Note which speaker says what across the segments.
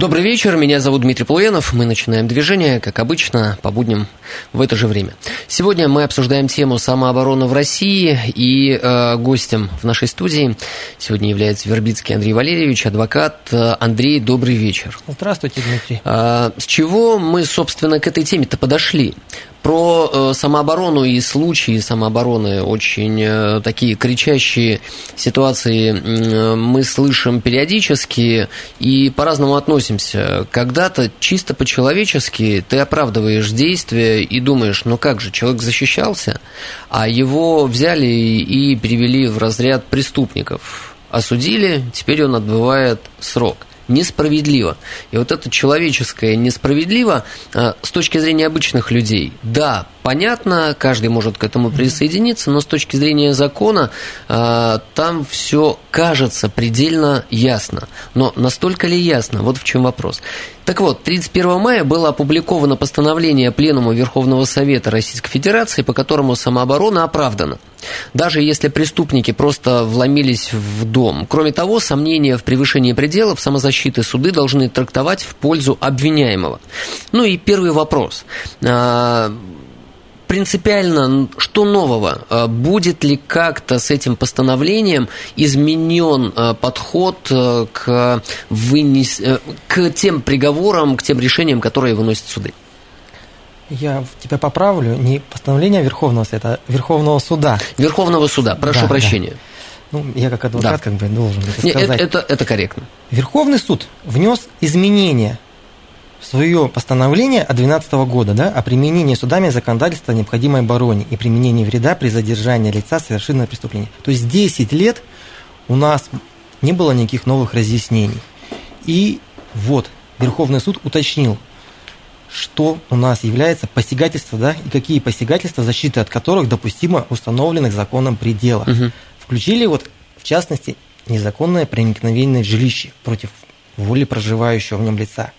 Speaker 1: Добрый вечер, меня зовут Дмитрий Полуянов. Мы начинаем движение, как обычно, по будням в это же время. Сегодня мы обсуждаем тему самообороны в России, и э, гостем в нашей студии сегодня является Вербицкий Андрей Валерьевич, адвокат. Андрей, добрый вечер.
Speaker 2: Здравствуйте, Дмитрий.
Speaker 1: Э, с чего мы, собственно, к этой теме-то подошли? Про э, самооборону и случаи самообороны, очень э, такие кричащие ситуации мы слышим периодически и по-разному относимся. Когда-то чисто по-человечески ты оправдываешь действия и думаешь, ну как же, человек защищался, а его взяли и перевели в разряд преступников. Осудили, теперь он отбывает срок несправедливо. И вот это человеческое несправедливо а, с точки зрения обычных людей. Да, понятно, каждый может к этому присоединиться, но с точки зрения закона а, там все кажется предельно ясно. Но настолько ли ясно? Вот в чем вопрос. Так вот, 31 мая было опубликовано постановление Пленума Верховного Совета Российской Федерации, по которому самооборона оправдана. Даже если преступники просто вломились в дом. Кроме того, сомнения в превышении пределов самозащиты суды должны трактовать в пользу обвиняемого. Ну и первый вопрос а, принципиально, что нового? А, будет ли как-то с этим постановлением изменен а, подход а, к, вынес... Э, к тем приговорам, к тем решениям, которые выносят суды?
Speaker 2: Я тебя поправлю, не постановление Верховного Совета, а Верховного Суда.
Speaker 1: Верховного Суда, прошу
Speaker 2: Да,
Speaker 1: прощения.
Speaker 2: да. Ну, я как адвокат
Speaker 1: Да.
Speaker 2: как бы должен это
Speaker 1: Не, это,
Speaker 2: сказать.
Speaker 1: это, это корректно.
Speaker 2: Верховный суд внес изменения свое постановление от 2012 года да, о применении судами законодательства о необходимой обороне и применении вреда при задержании лица совершенного преступления. То есть 10 лет у нас не было никаких новых разъяснений. И вот Верховный суд уточнил, что у нас является посягательство, да, и какие посягательства, защиты от которых допустимо установленных законом пределах.
Speaker 1: Мгм.
Speaker 2: Включили вот, в частности, незаконное проникновение в жилище против воли проживающего в нем лица.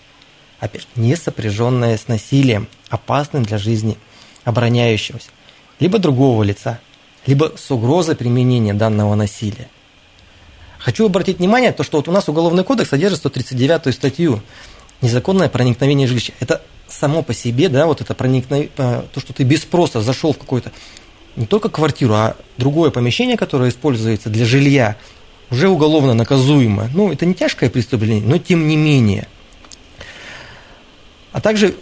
Speaker 2: Опять не сопряженное с насилием, опасным для жизни обороняющегося, либо другого лица, либо с угрозой применения данного насилия. Хочу обратить внимание, то, что вот у нас Уголовный кодекс содержит 139 статью «Незаконное проникновение в жилище». Это само по себе, да, вот это проникновение, то, что ты без спроса зашел в какую-то не только квартиру, а другое помещение, которое используется для жилья, уже уголовно наказуемо. Ну, это не тяжкое преступление, но тем не менее. А также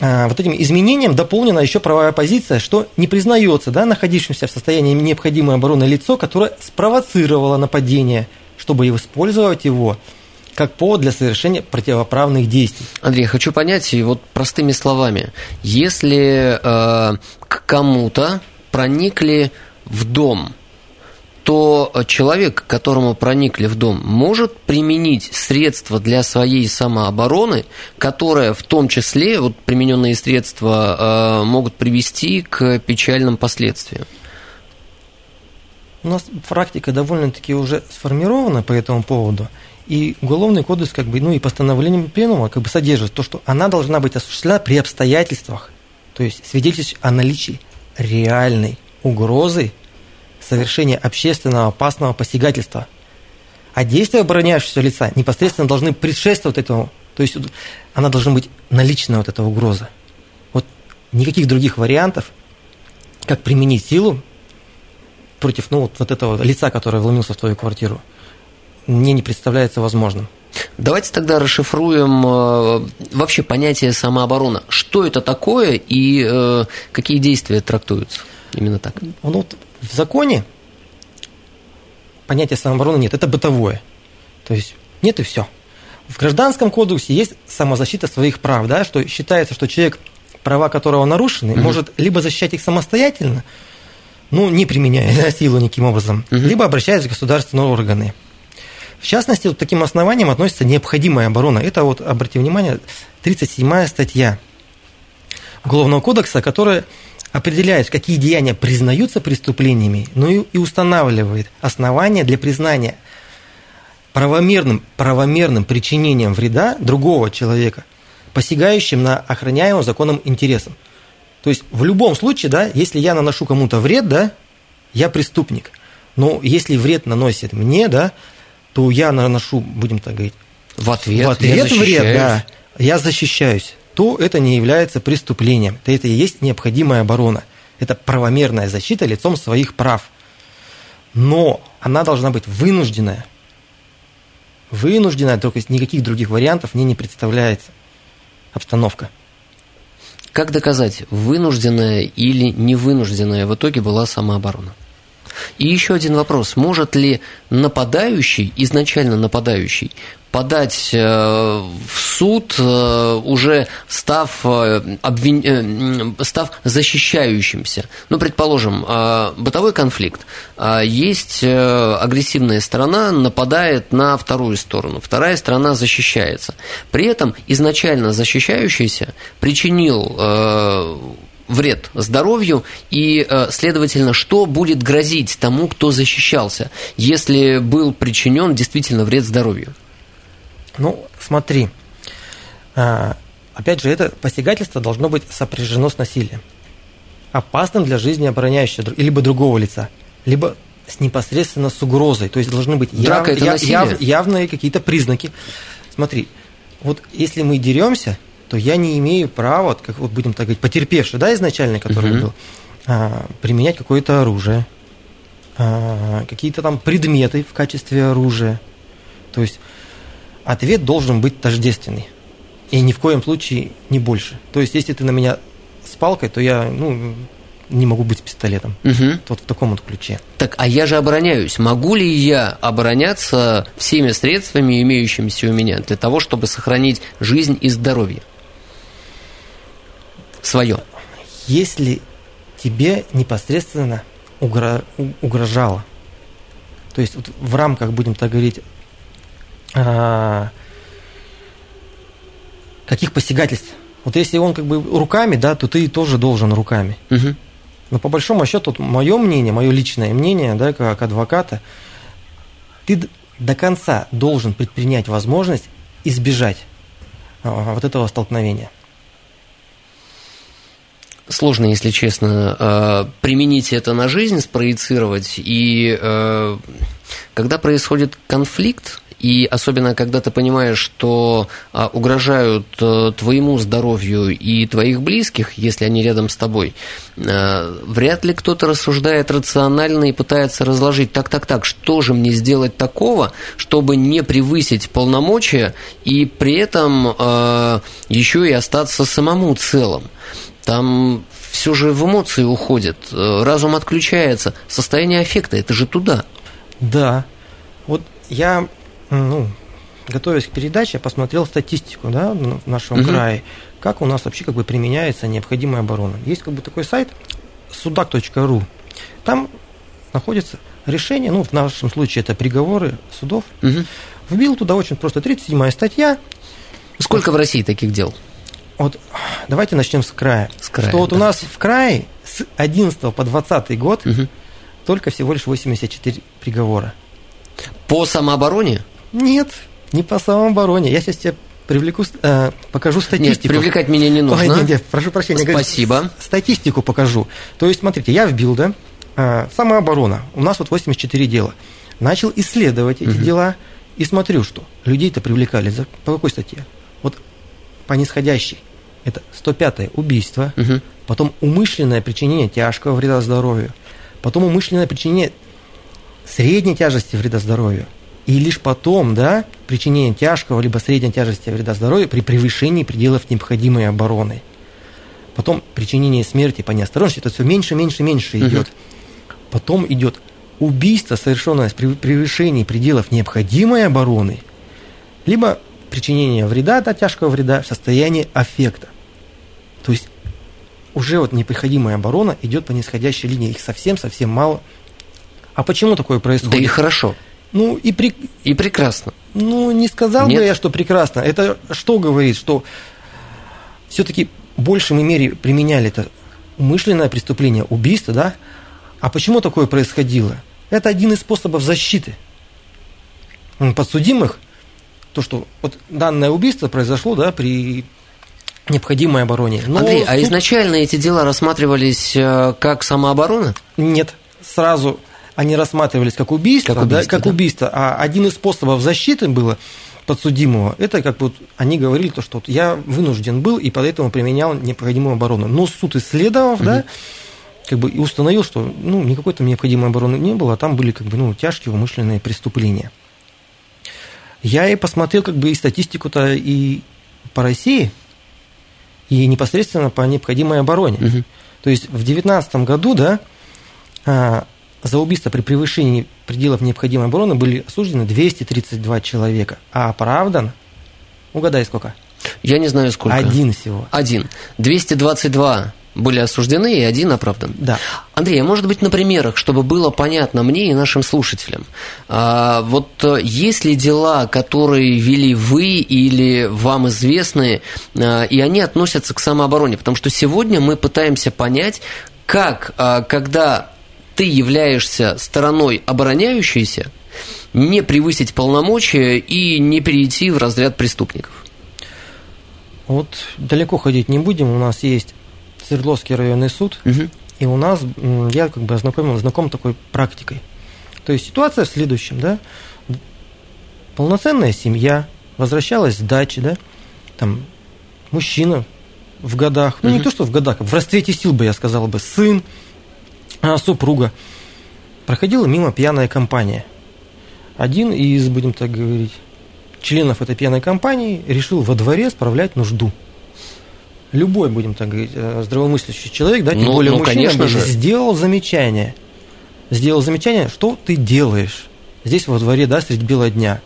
Speaker 2: а, вот этим изменением дополнена еще правовая позиция, что не признается да, находившимся в состоянии необходимой обороны лицо, которое спровоцировало нападение, чтобы использовать его как повод для совершения противоправных действий.
Speaker 1: Андрей, хочу понять, и вот простыми словами, если э, к кому-то проникли в дом, то человек, к которому проникли в дом, может применить средства для своей самообороны, которые в том числе, вот примененные средства, э, могут привести к печальным последствиям.
Speaker 2: У нас практика довольно-таки уже сформирована по этому поводу, и Уголовный кодекс, как бы, ну и постановлением пленума как бы содержит то, что она должна быть осуществлена при обстоятельствах, то есть свидетельствующих о наличии реальной угрозы совершения общественно опасного посягательства. А действия обороняющегося лица непосредственно должны предшествовать этому. То есть она должна быть наличная вот эта угроза. Вот никаких других вариантов, как применить силу против ну, вот, вот этого лица, которое вломился в твою квартиру, мне не представляется возможным.
Speaker 1: Давайте тогда расшифруем э, вообще понятие самооборона. Что это такое и э, какие действия трактуются именно так?
Speaker 2: Ну, вот в законе понятия самообороны нет, это бытовое. То есть нет и все. В гражданском кодексе есть самозащита своих прав, да, что считается, что человек, права которого нарушены,
Speaker 1: Мгм.
Speaker 2: может либо защищать их самостоятельно, ну, не применяя да, силу никаким образом,
Speaker 1: Мгм.
Speaker 2: либо обращаясь в государственные органы. В частности, вот таким основаниям относится необходимая оборона. Это вот, обратите внимание, 37 статья. Уголовного кодекса, которое определяет, какие деяния признаются преступлениями, но и, и устанавливает основания для признания правомерным, правомерным причинением вреда другого человека, посягающим на охраняемым законом интересам. То есть в любом случае, да, если я наношу кому-то вред, да, я преступник. Но если вред наносит мне, да, то я наношу, будем так говорить,
Speaker 1: в ответ,
Speaker 2: в ответ вред, да, я защищаюсь, то это не является преступлением. Это и есть необходимая оборона. Это правомерная защита лицом своих прав. Но она должна быть вынужденная. Вынужденная, только никаких других вариантов мне не представляется обстановка.
Speaker 1: Как доказать, вынужденная или невынужденная в итоге была самооборона? И еще один вопрос. Может ли нападающий, изначально нападающий, подать э, в суд, э, уже став, э, обвин... став защищающимся. Ну, предположим, бытовой конфликт. Есть агрессивная сторона, нападает на вторую сторону, вторая сторона защищается. При этом изначально защищающийся причинил вред здоровью и, следовательно, что будет грозить тому, кто защищался, если был причинен действительно вред здоровью?
Speaker 2: Ну, смотри, а, опять же, это посягательство должно быть сопряжено с насилием, опасным для жизни обороняющего либо другого лица, либо с непосредственно с угрозой. То есть должны быть яв,
Speaker 1: яв, яв,
Speaker 2: явные какие-то признаки. Смотри, вот если мы деремся, то я не имею права, как вот будем так говорить, потерпевший, да, изначально, который угу. был, а, применять какое-то оружие, а, какие-то там предметы в качестве оружия. То есть ответ должен быть тождественный. И ни в коем случае не больше. То есть, если ты на меня с палкой, то я ну, не могу быть с пистолетом. Угу. Вот в таком вот ключе.
Speaker 1: Так, а я же обороняюсь. Могу ли я обороняться всеми средствами, имеющимися у меня, для того, чтобы сохранить жизнь и здоровье? Свое.
Speaker 2: Если тебе непосредственно угрожало, то есть вот в рамках, будем так говорить, а, каких посягательств. Вот если он как бы руками, да, то ты тоже должен руками. Угу. Но по большому счету, вот мое мнение, мое личное мнение, да, как адвоката, ты до конца должен предпринять возможность избежать а, вот этого столкновения.
Speaker 1: Сложно, если честно, а, применить это на жизнь, спроецировать. И когда происходит конфликт, и особенно, когда ты понимаешь, что а, угрожают а, твоему здоровью и твоих близких, если они рядом с тобой, вряд ли кто-то рассуждает рационально и пытается разложить, так, так, так, что же мне сделать такого, чтобы не превысить полномочия и при этом еще и остаться самому целым. Там все же в эмоции уходит, разум отключается, состояние аффекта, это же туда.
Speaker 2: Да. Вот я ну, готовясь к передаче, я посмотрел статистику да, в нашем угу. крае, как у нас вообще как бы применяется необходимая оборона. Есть как бы такой сайт судак.ру. Там находится решение, ну, в нашем случае это приговоры судов. Угу. Вбил туда очень просто 37 статья.
Speaker 1: Сколько в России таких дел?
Speaker 2: Вот давайте начнем с края.
Speaker 1: С края
Speaker 2: что вот да. у нас в крае с 11 по 20 год угу. только всего лишь 84 приговора.
Speaker 1: По самообороне?
Speaker 2: Нет, не по самообороне. Я сейчас тебе привлеку, э, покажу статистику.
Speaker 1: Нет, привлекать меня не нужно. Ой, нет,
Speaker 2: нет, прошу прощения.
Speaker 1: Спасибо.
Speaker 2: Говорю, статистику покажу. То есть, смотрите, я вбил, да, э, самооборона. У нас вот 84 дела. Начал исследовать эти угу. дела и смотрю, что людей-то привлекали за, по какой статье? Вот по нисходящей. Это 105 убийство, угу. потом умышленное причинение тяжкого вреда здоровью, потом умышленное причинение средней тяжести вреда здоровью – и лишь потом, да, причинение тяжкого либо средней тяжести вреда здоровью при превышении пределов необходимой обороны. Потом причинение смерти по неосторожности, это все меньше, меньше, меньше идет. Угу. Потом идет убийство, совершенное при превышении пределов необходимой обороны, либо причинение вреда, да, тяжкого вреда в состоянии аффекта. То есть уже вот необходимая оборона идет по нисходящей линии, их совсем-совсем мало. А почему такое происходит? Да
Speaker 1: и хорошо.
Speaker 2: Ну и, при...
Speaker 1: и прекрасно.
Speaker 2: Ну, не сказал Нет? бы я, что прекрасно. Это что говорит, что все-таки большей мере применяли это умышленное преступление, убийство, да? А почему такое происходило? Это один из способов защиты подсудимых. То, что вот данное убийство произошло, да, при необходимой обороне.
Speaker 1: Но Андрей, а изначально эти дела рассматривались э, как самооборона?
Speaker 2: Нет, сразу они рассматривались как убийство, как убийство, да, как да? убийство. А один из способов защиты было подсудимого, это как вот они говорили, то, что вот я вынужден был и поэтому применял необходимую оборону. Но суд исследовав, угу. да, как бы и установил, что ну, никакой там необходимой обороны не было, а там были как бы ну, тяжкие умышленные преступления. Я и посмотрел как бы и статистику-то и по России, и непосредственно по необходимой обороне. Угу. То есть в 2019 году, да, а, за убийство при превышении пределов необходимой обороны были осуждены 232 человека, а оправдан, угадай сколько?
Speaker 1: Я не знаю сколько.
Speaker 2: Один всего.
Speaker 1: Один. 222 были осуждены и один оправдан.
Speaker 2: Да.
Speaker 1: Андрей, а может быть на примерах, чтобы было понятно мне и нашим слушателям. А, вот э, есть ли дела, которые вели вы или вам известные, а, и они относятся к самообороне? Потому что сегодня мы пытаемся понять, как, а, когда ты являешься стороной обороняющейся, не превысить полномочия и не перейти в разряд преступников.
Speaker 2: Вот далеко ходить не будем. У нас есть Свердловский районный суд, угу. и у нас я как бы ознакомил, знаком такой практикой. То есть ситуация в следующем, да, полноценная семья возвращалась с дачи, да, там мужчина в годах, ну угу. не то что в годах, в расцвете сил бы я сказал бы, сын, а, супруга, проходила мимо пьяная компания. Один из, будем так говорить, членов этой пьяной компании решил во дворе справлять нужду любой, будем так говорить, э, здравомыслящий человек, да, тем ну, более ну, мужчина, конечно же. сделал замечание. Сделал замечание, что ты делаешь здесь во дворе, да, средь бела дня.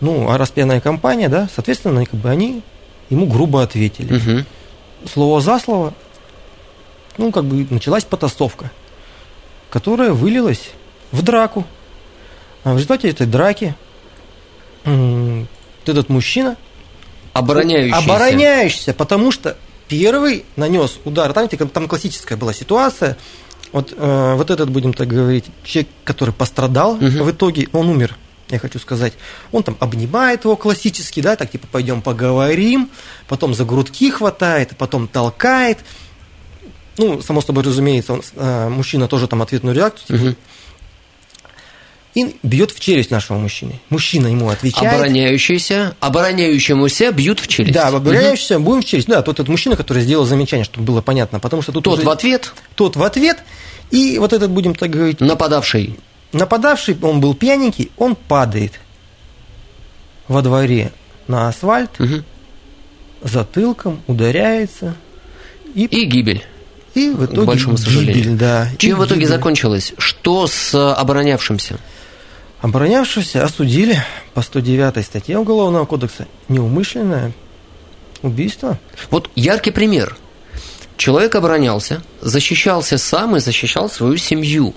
Speaker 2: Ну, а распьяная компания, да, соответственно, как бы они ему грубо ответили. Угу. Слово за слово, ну, как бы началась потасовка, которая вылилась в драку. А в результате этой драки этот мужчина –
Speaker 1: Обороняющийся.
Speaker 2: Обороняющийся, потому что первый нанес удар. Там, там классическая была ситуация. Вот, э, вот этот, будем так говорить, человек, который пострадал угу. в итоге, он умер, я хочу сказать. Он там обнимает его классически, да, так типа пойдем поговорим, потом за грудки хватает, потом толкает. Ну, само собой, разумеется, он, э, мужчина тоже там ответную реакцию, типа, угу и бьет в челюсть нашего мужчины. Мужчина ему отвечает.
Speaker 1: Обороняющийся, обороняющемуся бьют в челюсть.
Speaker 2: Да, обороняющийся угу. будем в челюсть. Да, тот этот мужчина, который сделал замечание, чтобы было понятно, потому что тут
Speaker 1: тот
Speaker 2: уже...
Speaker 1: в ответ.
Speaker 2: Тот в ответ, и вот этот будем так говорить.
Speaker 1: Нападавший.
Speaker 2: Нападавший, он был пьяненький, он падает во дворе на асфальт, угу. затылком ударяется
Speaker 1: и, и гибель.
Speaker 2: И в итоге к
Speaker 1: большому сожалению.
Speaker 2: Гибель, да.
Speaker 1: Чем в итоге гибель. закончилось? Что с оборонявшимся?
Speaker 2: Оборонявшихся осудили по 109 статье Уголовного кодекса неумышленное убийство.
Speaker 1: Вот яркий пример. Человек оборонялся, защищался сам и защищал свою семью.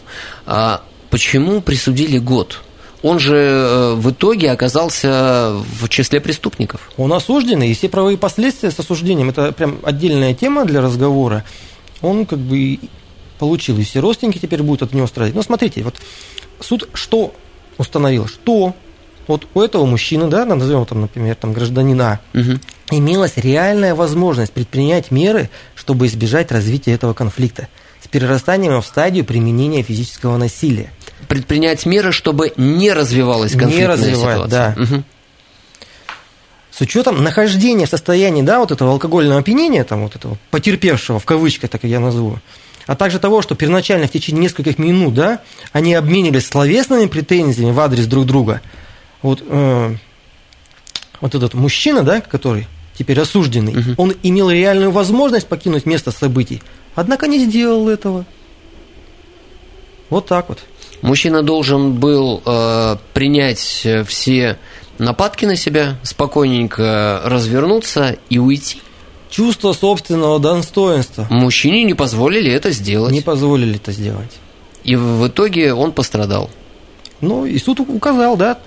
Speaker 1: А почему присудили год? Он же э, в итоге оказался в числе преступников.
Speaker 2: Он осужденный, и все правовые последствия с осуждением, это прям отдельная тема для разговора. Он как бы получил, и все родственники теперь будут от него страдать. Но смотрите, вот суд что установил, что вот у этого мужчины, да, назовем там, например, там, гражданина, угу. имелась реальная возможность предпринять меры, чтобы избежать развития этого конфликта с перерастанием в стадию применения физического насилия.
Speaker 1: Предпринять меры, чтобы не развивалась конфликтная не развивать,
Speaker 2: ситуация. Да. Угу. С учетом нахождения в состоянии, да, вот этого алкогольного опьянения, там вот этого потерпевшего, в кавычках, так я назову, а также того, что первоначально в течение нескольких минут да, они обменились словесными претензиями в адрес друг друга. Вот, э, вот этот мужчина, да, который теперь осужденный, угу. он имел реальную возможность покинуть место событий, однако не сделал этого. Вот так вот.
Speaker 1: Мужчина должен был э, принять все нападки на себя, спокойненько развернуться и уйти
Speaker 2: чувство собственного достоинства.
Speaker 1: Мужчине не позволили это сделать.
Speaker 2: Не позволили это сделать.
Speaker 1: И в итоге он пострадал.
Speaker 2: Ну, и суд указал, да.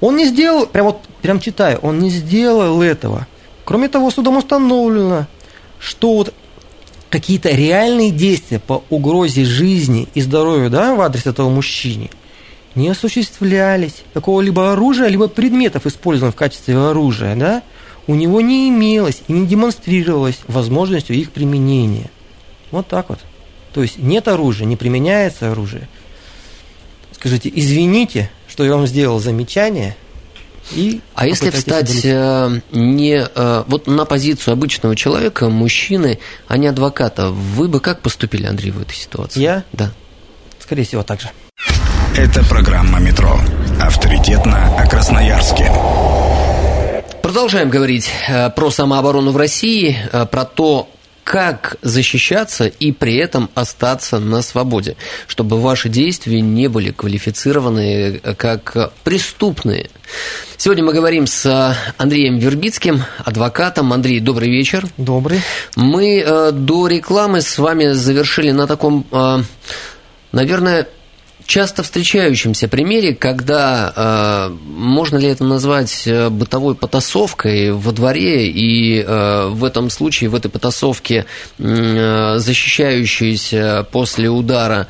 Speaker 2: Он не сделал, прям вот, прям читаю, он не сделал этого. Кроме того, судом установлено, что вот какие-то реальные действия по угрозе жизни и здоровью, да, в адрес этого мужчины не осуществлялись, какого-либо оружия, либо предметов, использованных в качестве оружия, да, у него не имелось и не демонстрировалось возможностью их применения. Вот так вот. То есть нет оружия, не применяется оружие. Скажите, извините, что я вам сделал замечание, и
Speaker 1: а если встать э, не э, вот на позицию обычного человека, мужчины, а не адвоката, вы бы как поступили, Андрей, в этой ситуации?
Speaker 2: Я?
Speaker 1: Да.
Speaker 2: Скорее всего, так же.
Speaker 3: Это программа «Метро». Авторитетно о Красноярске.
Speaker 1: Продолжаем говорить э, про самооборону в России, про то, как защищаться и при этом остаться на свободе, чтобы ваши действия не были квалифицированы как преступные. Сегодня мы говорим с Андреем Вербицким, адвокатом. Андрей, добрый вечер.
Speaker 2: Добрый.
Speaker 1: Мы э, до рекламы с вами завершили на таком, э, наверное, часто встречающемся примере, когда э, можно ли это назвать э, бытовой потасовкой во дворе, и э, в этом случае, в этой потасовке э, защищающийся после удара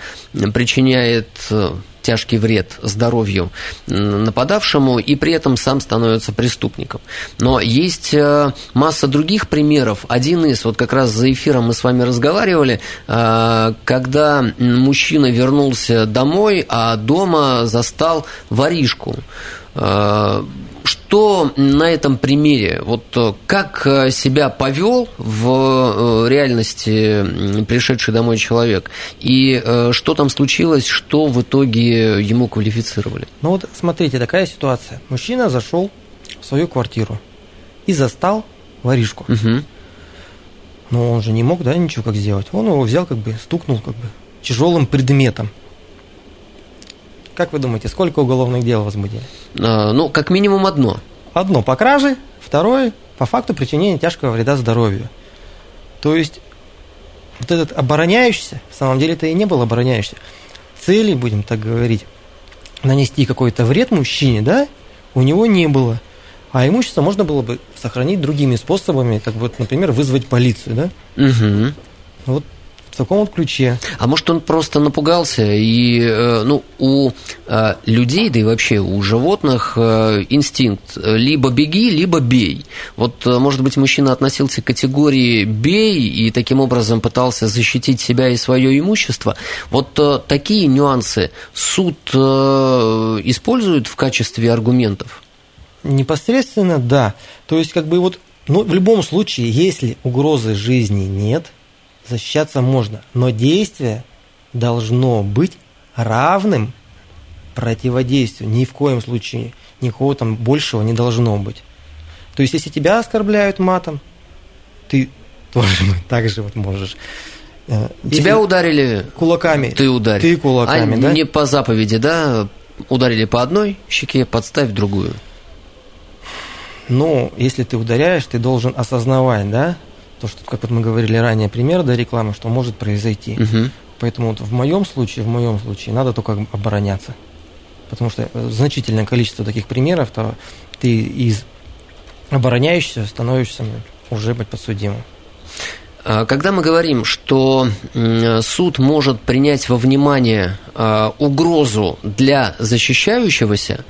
Speaker 1: причиняет э, тяжкий вред здоровью нападавшему и при этом сам становится преступником. Но есть э, масса других примеров. Один из, вот как раз за эфиром мы с вами разговаривали, э, когда мужчина вернулся домой, а дома застал воришку. Э, что на этом примере, вот э, как э, себя повел в реальности пришедший домой человек, и что там случилось, что в итоге ему квалифицировали?
Speaker 2: Ну вот смотрите, такая ситуация. Мужчина зашел в свою квартиру и застал воришку. Угу. Но он же не мог, да, ничего как сделать. Он его взял, как бы стукнул, как бы тяжелым предметом. Как вы думаете, сколько уголовных дел возбудили?
Speaker 1: А, ну, как минимум одно.
Speaker 2: Одно по краже, второе по факту причинения тяжкого вреда здоровью. То есть вот этот обороняющийся, в самом деле это и не был обороняющийся, цели, будем так говорить, нанести какой-то вред мужчине, да, у него не было. А имущество можно было бы сохранить другими способами, как вот, например, вызвать полицию, да?
Speaker 1: Угу.
Speaker 2: Вот в таком вот ключе.
Speaker 1: А может, он просто напугался, и э, ну, у э, людей, да и вообще у животных э, инстинкт либо беги, либо бей. Вот, может быть, мужчина относился к категории бей и таким образом пытался защитить себя и свое имущество. Вот такие нюансы суд использует в качестве аргументов?
Speaker 2: Непосредственно, да. То есть, как бы вот, ну, в любом случае, если угрозы жизни нет, защищаться можно, но действие должно быть равным противодействию. Ни в коем случае никакого там большего не должно быть. То есть, если тебя оскорбляют матом, ты тоже так же вот можешь.
Speaker 1: Э, если тебя ударили
Speaker 2: кулаками.
Speaker 1: Ты ударил.
Speaker 2: Ты кулаками,
Speaker 1: а
Speaker 2: да?
Speaker 1: Не по заповеди, да? Ударили по одной щеке, подставь другую.
Speaker 2: Ну, если ты ударяешь, ты должен осознавать, да, то, что, как вот мы говорили ранее, пример до рекламы, что может произойти. Угу. Поэтому вот в моем случае, в моем случае надо только обороняться. Потому что э, значительное количество таких примеров, то ты из обороняющегося становишься уже быть подсудимым.
Speaker 1: А, когда мы говорим, что суд может принять во внимание а, угрозу для защищающегося,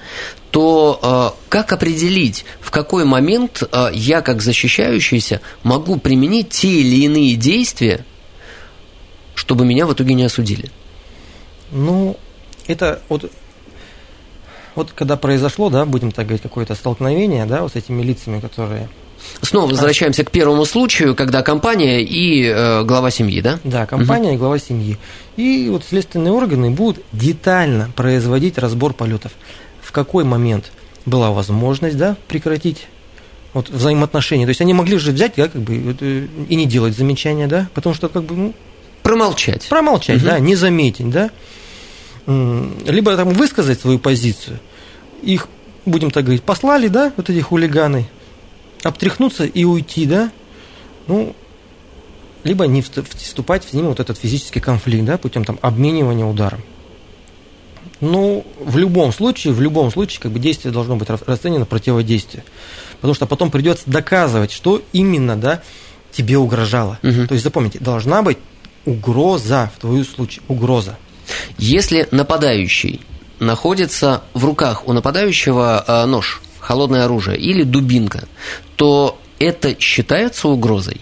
Speaker 1: то а, как определить, в какой момент я, как защищающийся, могу применить те или иные действия, чтобы меня в итоге не осудили?
Speaker 2: Ну, это вот, вот когда произошло, да, будем так говорить, какое-то столкновение, да, вот с этими лицами, которые
Speaker 1: Снова возвращаемся к первому случаю, когда компания и э, глава семьи, да?
Speaker 2: Да, компания угу. и глава семьи. И вот следственные органы будут детально производить разбор полетов. В какой момент была возможность, да, прекратить вот взаимоотношения. То есть они могли же взять, да, как бы, э, и не делать замечания, да, потому что как бы, ну,
Speaker 1: промолчать.
Speaker 2: Промолчать, угу. да, не заметить, да. Либо там высказать свою позицию. Их, будем так говорить, послали, да, вот эти хулиганы, обтряхнуться и уйти, да, ну, либо не вступать с ним вот этот физический конфликт, да, путем там обменивания ударом. Ну, в любом случае, в любом случае, как бы действие должно быть расценено противодействие. Потому что потом придется доказывать, что именно, да, тебе угрожала.
Speaker 1: Мгм.
Speaker 2: То есть запомните, должна быть угроза в твою случае, угроза.
Speaker 1: Если нападающий находится в руках у нападающего э, нож, холодное оружие или дубинка, то это считается угрозой?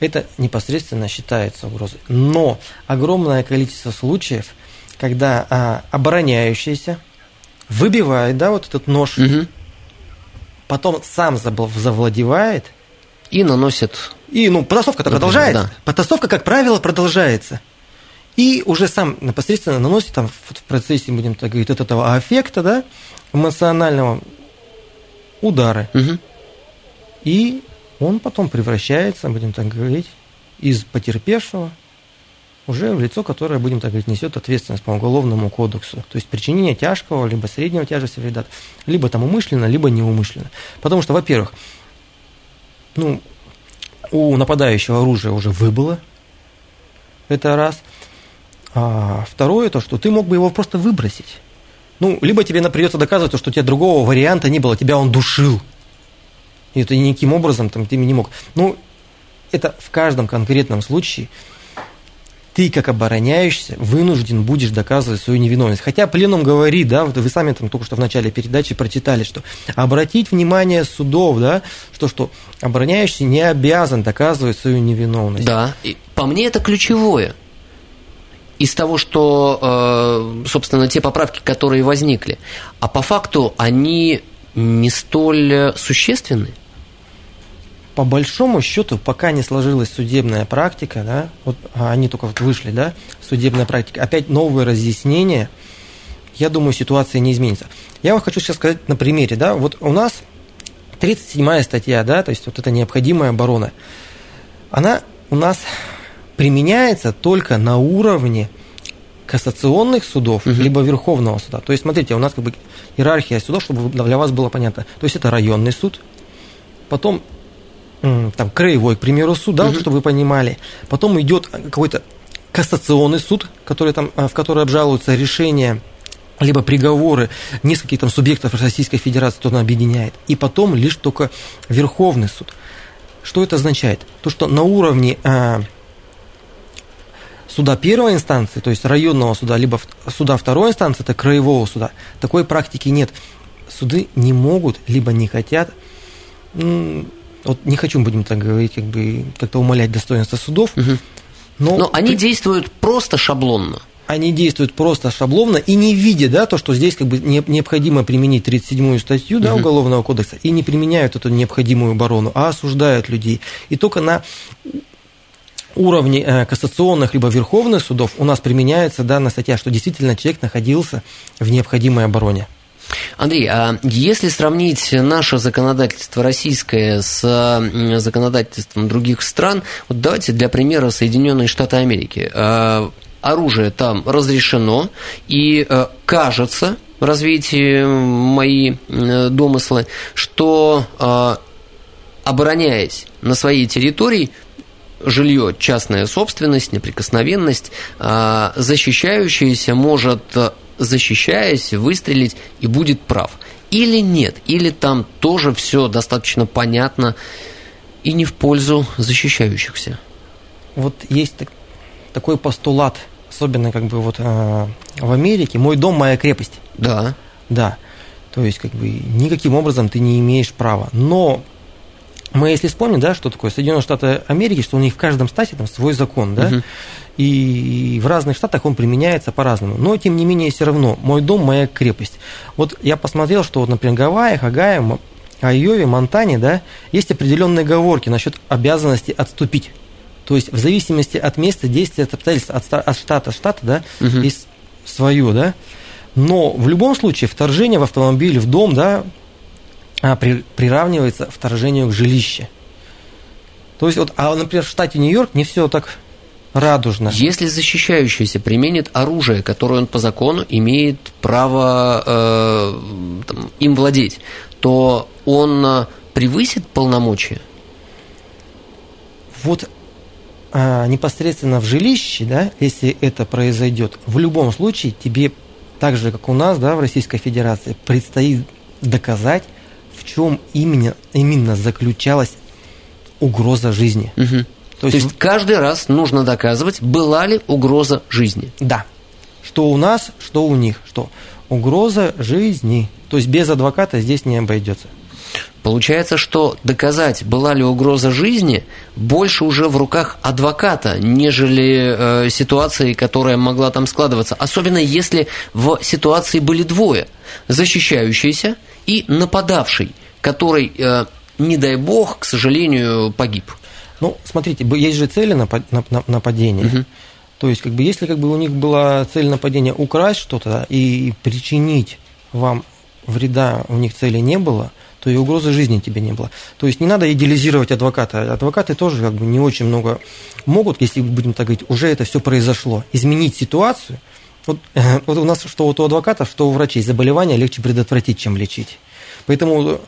Speaker 2: Это непосредственно считается угрозой. Но огромное количество случаев, когда а, обороняющийся выбивает, да, вот этот нож,
Speaker 1: Мгм.
Speaker 2: потом сам завладевает,
Speaker 1: И наносит
Speaker 2: и, ну, потасовка-то продолжается.
Speaker 1: да.
Speaker 2: Потасовка, как правило, продолжается. И уже сам непосредственно наносит там в процессе, будем так говорить, от этого аффекта, да, эмоционального удары.
Speaker 1: Мгм.
Speaker 2: И он потом превращается, будем так говорить, из потерпевшего уже в лицо, которое, будем так говорить, несет ответственность по уголовному кодексу. То есть причинение тяжкого, либо среднего тяжести вреда, либо там умышленно, либо неумышленно. Потому что, во-первых, ну, у нападающего оружие уже выбыло, это раз. А второе, то, что ты мог бы его просто выбросить. Ну, либо тебе придется доказывать, то, что у тебя другого варианта не было, тебя он душил. И это никаким образом там, ты не мог. Ну, это в каждом конкретном случае ты, как обороняешься, вынужден будешь доказывать свою невиновность. Хотя пленум говорит, да, вот вы сами там только что в начале передачи прочитали, что обратить внимание судов, да, что, что обороняющийся не обязан доказывать свою невиновность.
Speaker 1: Да, и по мне это ключевое. Из того, что, э, собственно, те поправки, которые возникли. А по факту они не столь существенны.
Speaker 2: По большому счету, пока не сложилась судебная практика, да, вот а, они только вот вышли, да, судебная практика, опять новые разъяснения, я думаю, ситуация не изменится. Я вам хочу сейчас сказать на примере, да, вот у нас 37 статья, да, то есть вот эта необходимая оборона, она у нас применяется только на уровне кассационных судов,
Speaker 1: Мгм.
Speaker 2: либо Верховного суда. То есть, смотрите, у нас как бы иерархия судов, чтобы для вас было понятно. То есть, это районный суд, потом там краевой, к примеру, суд, да,
Speaker 1: Мгм.
Speaker 2: чтобы вы понимали. Потом идет какой-то кассационный суд, который там, а, в который обжалуются решения либо приговоры нескольких там субъектов Российской Федерации, кто он объединяет. И потом лишь только Верховный суд. Что это означает? То, что на уровне а, суда первой инстанции, то есть районного суда, либо суда второй инстанции, это краевого суда, такой практики нет. Суды не могут, либо не хотят, м, вот не хочу, будем так говорить, как бы как-то умалять достоинство судов,
Speaker 1: Мгм.
Speaker 2: но,
Speaker 1: Но они
Speaker 2: при-
Speaker 1: действуют просто шаблонно.
Speaker 2: они действуют просто шаблонно и не видя, да, то, что здесь как бы не- необходимо применить 37-ю статью да,
Speaker 1: Мгм.
Speaker 2: Уголовного кодекса, и не применяют эту необходимую оборону, а осуждают людей. И только на уровне э, кассационных либо верховных судов у нас применяется данная статья, что действительно человек находился в необходимой обороне.
Speaker 1: Андрей, а если сравнить наше законодательство российское с законодательством других стран, вот давайте для примера Соединенные Штаты Америки. А, Оружие там разрешено, и э, кажется, развейте мои э, домыслы, что обороняясь на своей территории, жилье, частная собственность, неприкосновенность, а, защищающийся может, э, защищаясь, выстрелить и будет прав. Или нет, или там тоже все достаточно понятно и не в пользу защищающихся.
Speaker 2: Вот есть так- такой постулат, особенно как бы вот э, в Америке, «мой дом, моя крепость».
Speaker 1: Да.
Speaker 2: Да, то есть как бы никаким образом ты не имеешь права. Но мы, если вспомним, да, что такое Соединенные Штаты Америки, что у них в каждом штате там свой закон, да,
Speaker 1: Мгм.
Speaker 2: и в разных штатах он применяется по-разному. Но, тем не менее, все равно, мой дом, моя крепость. Вот я посмотрел, что, вот, например, Гавайях, Огайо, М- Айове, Монтане, да, есть определенные оговорки насчет обязанности отступить. То есть в зависимости от места действия, от обстоятельств, от, от штата штата, да,
Speaker 1: Мгм.
Speaker 2: есть свое, да. Но в любом случае вторжение в автомобиль, в дом, да, а, при- приравнивается вторжению к жилищу. То есть вот, а, например, в штате Нью-Йорк не все так радужно.
Speaker 1: Если защищающийся применит оружие, которое он по закону имеет право э, там, им владеть, то он э, превысит полномочия?
Speaker 2: Вот а, непосредственно в жилище, да, если это произойдет, в любом случае тебе, так же как у нас, да, в Российской Федерации, предстоит доказать, в чем именно, именно заключалась угроза жизни.
Speaker 1: Угу. То, есть, То есть каждый раз нужно доказывать, была ли угроза жизни.
Speaker 2: Да. Что у нас, что у них, что угроза жизни. То есть без адвоката здесь не обойдется.
Speaker 1: Получается, что доказать, была ли угроза жизни, больше уже в руках адвоката, нежели э, ситуации, которая могла там складываться. Особенно если в ситуации были двое, защищающийся и нападавший, который, э, не дай бог, к сожалению, погиб.
Speaker 2: Ну, смотрите, есть же цели нападения. Угу. То есть, как бы, если как бы у них была цель нападения украсть что-то и причинить вам вреда у них цели не было, то и угрозы жизни тебе не было. То есть не надо идеализировать адвоката. Адвокаты тоже как бы не очень много могут, если будем так говорить, уже это все произошло. Изменить ситуацию. Вот, вот у нас что вот у адвокатов, что у врачей заболевания легче предотвратить, чем лечить. Поэтому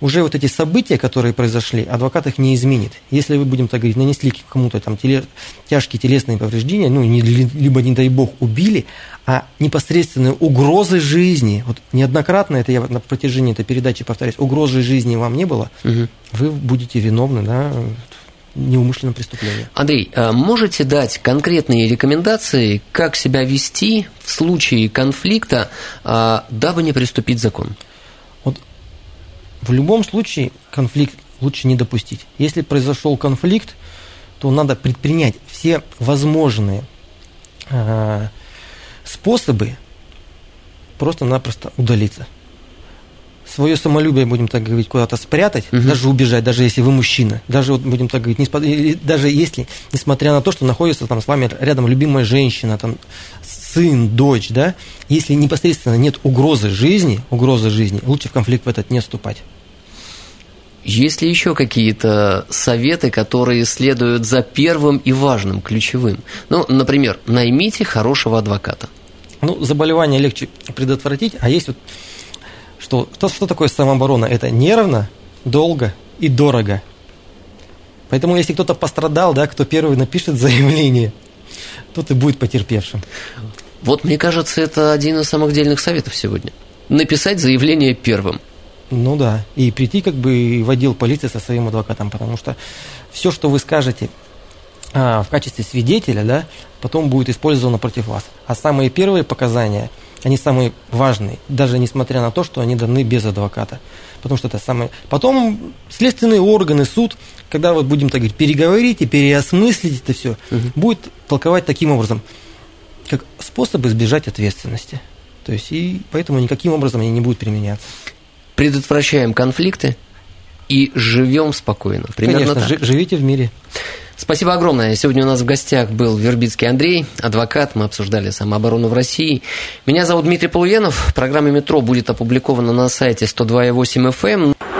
Speaker 2: уже вот эти события, которые произошли, адвокат их не изменит. Если вы, будем так говорить, нанесли кому-то там теле, тяжкие телесные повреждения, ну, не, либо, не дай бог, убили, а непосредственные угрозы жизни, вот неоднократно, это я на протяжении этой передачи повторяюсь, угрозы жизни вам не было, угу. вы будете виновны, да, неумышленном преступлении.
Speaker 1: Андрей, а можете дать конкретные рекомендации, как себя вести в случае конфликта, а, дабы не приступить закон?
Speaker 2: В любом случае конфликт лучше не допустить. Если произошел конфликт, то надо предпринять все возможные э, способы просто-напросто удалиться. Свое самолюбие, будем так говорить, куда-то спрятать, угу. даже убежать, даже если вы мужчина, даже, вот, будем так говорить, не, даже если, несмотря на то, что находится там с вами рядом любимая женщина, там, сын, дочь, да, если непосредственно нет угрозы жизни, угрозы жизни, лучше в конфликт в этот не вступать.
Speaker 1: Есть ли еще какие-то советы, которые следуют за первым и важным, ключевым? Ну, например, наймите хорошего адвоката.
Speaker 2: Ну, заболевание легче предотвратить, а есть вот что, что, что такое самооборона? Это нервно, долго и дорого. Поэтому, если кто-то пострадал, да, кто первый напишет заявление, тот и будет потерпевшим.
Speaker 1: Вот, мне кажется, это один из самых дельных советов сегодня. Написать заявление первым.
Speaker 2: Ну да, и прийти как бы в отдел полиции со своим адвокатом, потому что все, что вы скажете а, в качестве свидетеля, да, потом будет использовано против вас. А самые первые показания, они самые важные, даже несмотря на то, что они даны без адвоката. Потому что это самое... Потом следственные органы, суд, когда вот будем так говорить, переговорить и переосмыслить это все, угу. будет толковать таким образом, как способ избежать ответственности. То есть, и поэтому никаким образом они не будут применяться
Speaker 1: предотвращаем конфликты и живем спокойно. Примерно
Speaker 2: Конечно,
Speaker 1: так.
Speaker 2: живите в мире.
Speaker 1: Спасибо огромное. Сегодня у нас в гостях был Вербицкий Андрей, адвокат. Мы обсуждали самооборону в России. Меня зовут Дмитрий Полуенов. Программа «Метро» будет опубликована на сайте 102.8 FM.